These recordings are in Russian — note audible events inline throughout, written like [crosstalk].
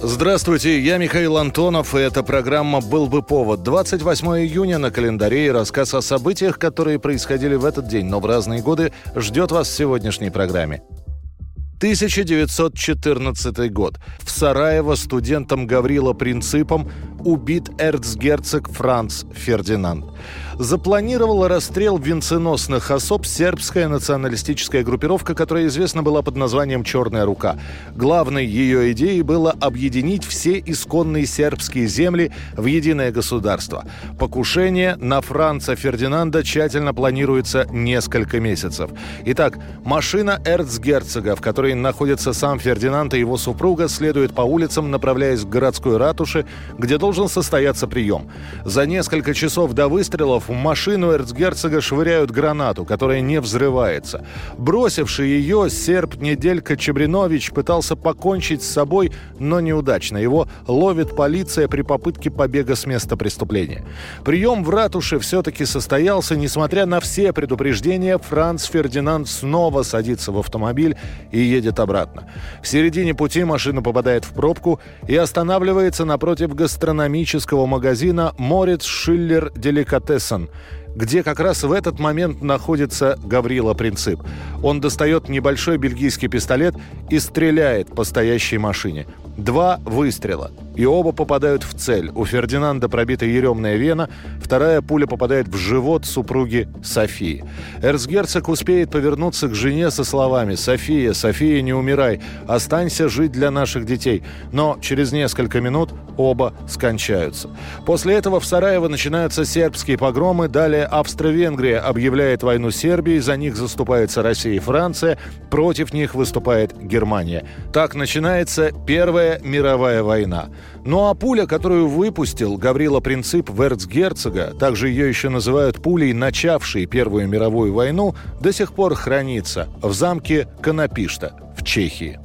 Здравствуйте, я Михаил Антонов, и эта программа «Был бы повод». 28 июня на календаре и рассказ о событиях, которые происходили в этот день, но в разные годы, ждет вас в сегодняшней программе. 1914 год. В Сараево студентом Гаврила Принципом убит эрцгерцог Франц Фердинанд. Запланировала расстрел венценосных особ сербская националистическая группировка, которая известна была под названием «Черная рука». Главной ее идеей было объединить все исконные сербские земли в единое государство. Покушение на Франца Фердинанда тщательно планируется несколько месяцев. Итак, машина эрцгерцога, в которой находится сам Фердинанд и его супруга, следует по улицам, направляясь к городской ратуше, где должен состояться прием. За несколько часов до выстрелов в машину эрцгерцога швыряют гранату, которая не взрывается. Бросивший ее, серб Неделька Чебринович пытался покончить с собой, но неудачно. Его ловит полиция при попытке побега с места преступления. Прием в ратуше все-таки состоялся, несмотря на все предупреждения, Франц Фердинанд снова садится в автомобиль и едет обратно. В середине пути машина попадает в пробку и останавливается напротив гастрономического магазина «Морец Шиллер Деликатесен», где как раз в этот момент находится Гаврила Принцип. Он достает небольшой бельгийский пистолет и стреляет по стоящей машине. Два выстрела – и оба попадают в цель. У Фердинанда пробита еремная вена, вторая пуля попадает в живот супруги Софии. Эрцгерцог успеет повернуться к жене со словами «София, София, не умирай, останься жить для наших детей». Но через несколько минут оба скончаются. После этого в Сараево начинаются сербские погромы, далее Австро-Венгрия объявляет войну Сербии, за них заступается Россия и Франция, против них выступает Германия. Так начинается Первая мировая война. Ну а пуля, которую выпустил Гаврила Принцип в эрцгерцога, также ее еще называют пулей, начавшей Первую мировую войну, до сих пор хранится в замке Конопишта в Чехии.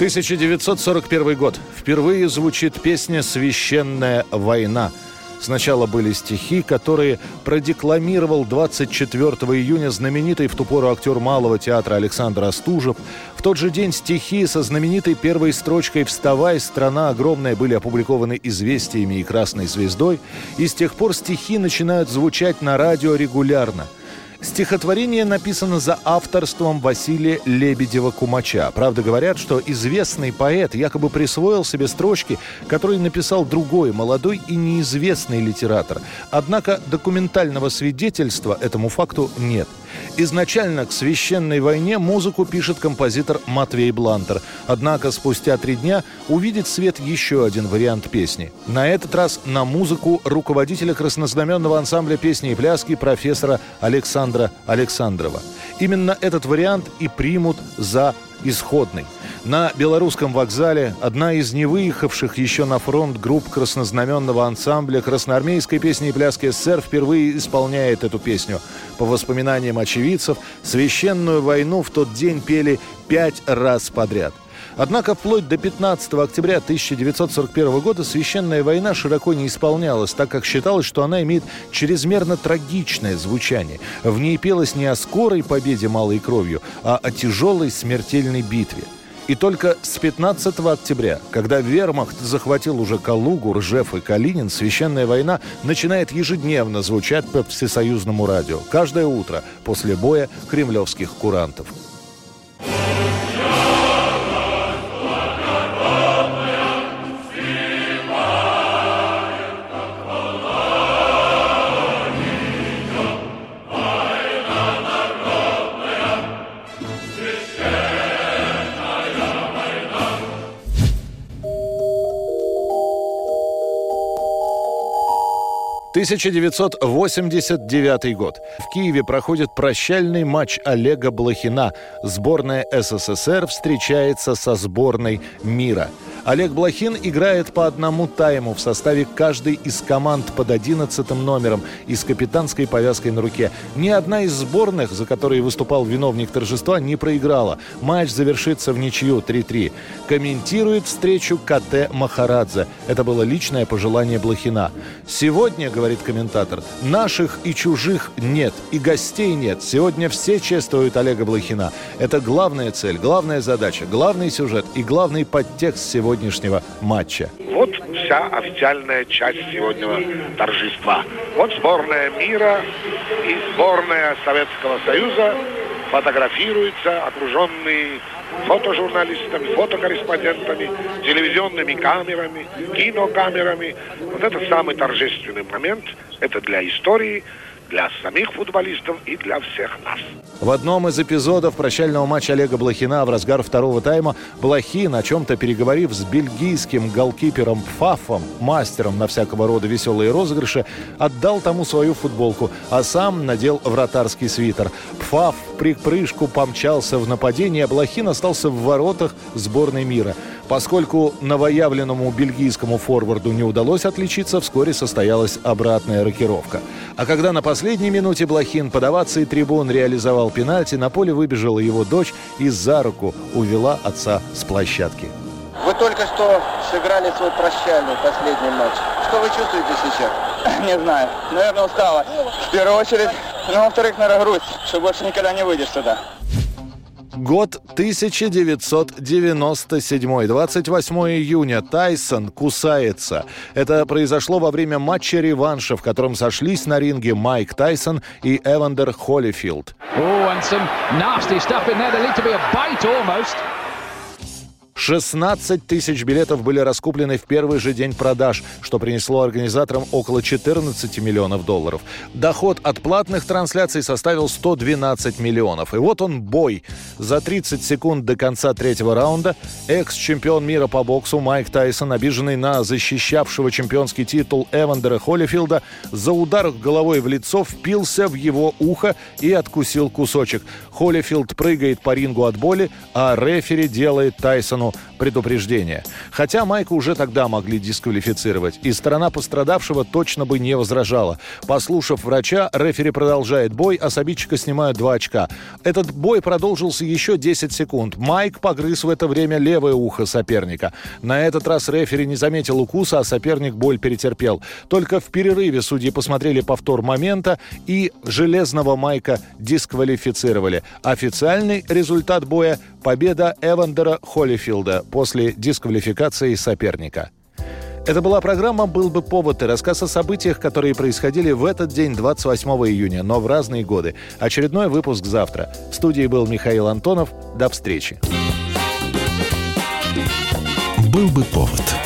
1941 год. Впервые звучит песня «Священная война». Сначала были стихи, которые продекламировал 24 июня знаменитый в ту пору актер Малого театра Александр Остужев. В тот же день стихи со знаменитой первой строчкой «Вставай, страна огромная» были опубликованы «Известиями» и «Красной звездой». И с тех пор стихи начинают звучать на радио регулярно – Стихотворение написано за авторством Василия Лебедева-Кумача. Правда, говорят, что известный поэт якобы присвоил себе строчки, которые написал другой, молодой и неизвестный литератор. Однако документального свидетельства этому факту нет – Изначально к «Священной войне» музыку пишет композитор Матвей Блантер. Однако спустя три дня увидит свет еще один вариант песни. На этот раз на музыку руководителя краснознаменного ансамбля песни и пляски профессора Александра Александрова. Именно этот вариант и примут за исходный. На белорусском вокзале одна из невыехавших еще на фронт групп краснознаменного ансамбля красноармейской песни и пляски СССР впервые исполняет эту песню. По воспоминаниям очевидцев, священную войну в тот день пели пять раз подряд – Однако вплоть до 15 октября 1941 года священная война широко не исполнялась, так как считалось, что она имеет чрезмерно трагичное звучание. В ней пелось не о скорой победе малой кровью, а о тяжелой смертельной битве. И только с 15 октября, когда вермахт захватил уже Калугу, Ржев и Калинин, священная война начинает ежедневно звучать по всесоюзному радио. Каждое утро после боя кремлевских курантов. 1989 год. В Киеве проходит прощальный матч Олега Блохина. Сборная СССР встречается со сборной мира. Олег Блохин играет по одному тайму в составе каждой из команд под 11 номером и с капитанской повязкой на руке. Ни одна из сборных, за которые выступал виновник торжества, не проиграла. Матч завершится в ничью 3-3. Комментирует встречу КТ Махарадзе. Это было личное пожелание Блохина. «Сегодня, — говорит комментатор, — наших и чужих нет, и гостей нет. Сегодня все чествуют Олега Блохина. Это главная цель, главная задача, главный сюжет и главный подтекст сегодняшнего матча. Вот вся официальная часть сегодняшнего торжества. Вот сборная мира и сборная Советского Союза фотографируются, окруженные фотожурналистами, фотокорреспондентами, телевизионными камерами, кинокамерами. Вот это самый торжественный момент. Это для истории, для самих футболистов и для всех нас. В одном из эпизодов прощального матча Олега Блохина в разгар второго тайма Блохин, о чем-то переговорив с бельгийским голкипером Пфафом, мастером на всякого рода веселые розыгрыши, отдал тому свою футболку, а сам надел вратарский свитер. Пфаф при прыжку помчался в нападение, Блохин остался в воротах сборной мира. Поскольку новоявленному бельгийскому форварду не удалось отличиться, вскоре состоялась обратная рокировка. А когда на последней минуте Блохин под овацией трибун реализовал пенальти, на поле выбежала его дочь и за руку увела отца с площадки. Вы только что сыграли свой прощальный последний матч. Что вы чувствуете сейчас? [laughs] Не знаю. Наверное, устала. В первую очередь. Ну, во-вторых, наверное, грусть, что больше никогда не выйдешь сюда. Год 1997. 28 июня. Тайсон кусается. Это произошло во время матча реванша, в котором сошлись на ринге Майк Тайсон и Эвандер Холлифилд. 16 тысяч билетов были раскуплены в первый же день продаж, что принесло организаторам около 14 миллионов долларов. Доход от платных трансляций составил 112 миллионов. И вот он бой. За 30 секунд до конца третьего раунда экс-чемпион мира по боксу Майк Тайсон, обиженный на защищавшего чемпионский титул Эвандера Холлифилда, за удар головой в лицо впился в его ухо и откусил кусочек. Холлифилд прыгает по рингу от боли, а рефери делает Тайсону предупреждение. Хотя Майка уже тогда могли дисквалифицировать, и сторона пострадавшего точно бы не возражала. Послушав врача, рефери продолжает бой, а с обидчика снимают два очка. Этот бой продолжился еще 10 секунд. Майк погрыз в это время левое ухо соперника. На этот раз рефери не заметил укуса, а соперник боль перетерпел. Только в перерыве судьи посмотрели повтор момента и железного Майка дисквалифицировали. Официальный результат боя – победа Эвандера Холлифилда Шеффилда после дисквалификации соперника. Это была программа «Был бы повод» и рассказ о событиях, которые происходили в этот день, 28 июня, но в разные годы. Очередной выпуск завтра. В студии был Михаил Антонов. До встречи. «Был бы повод»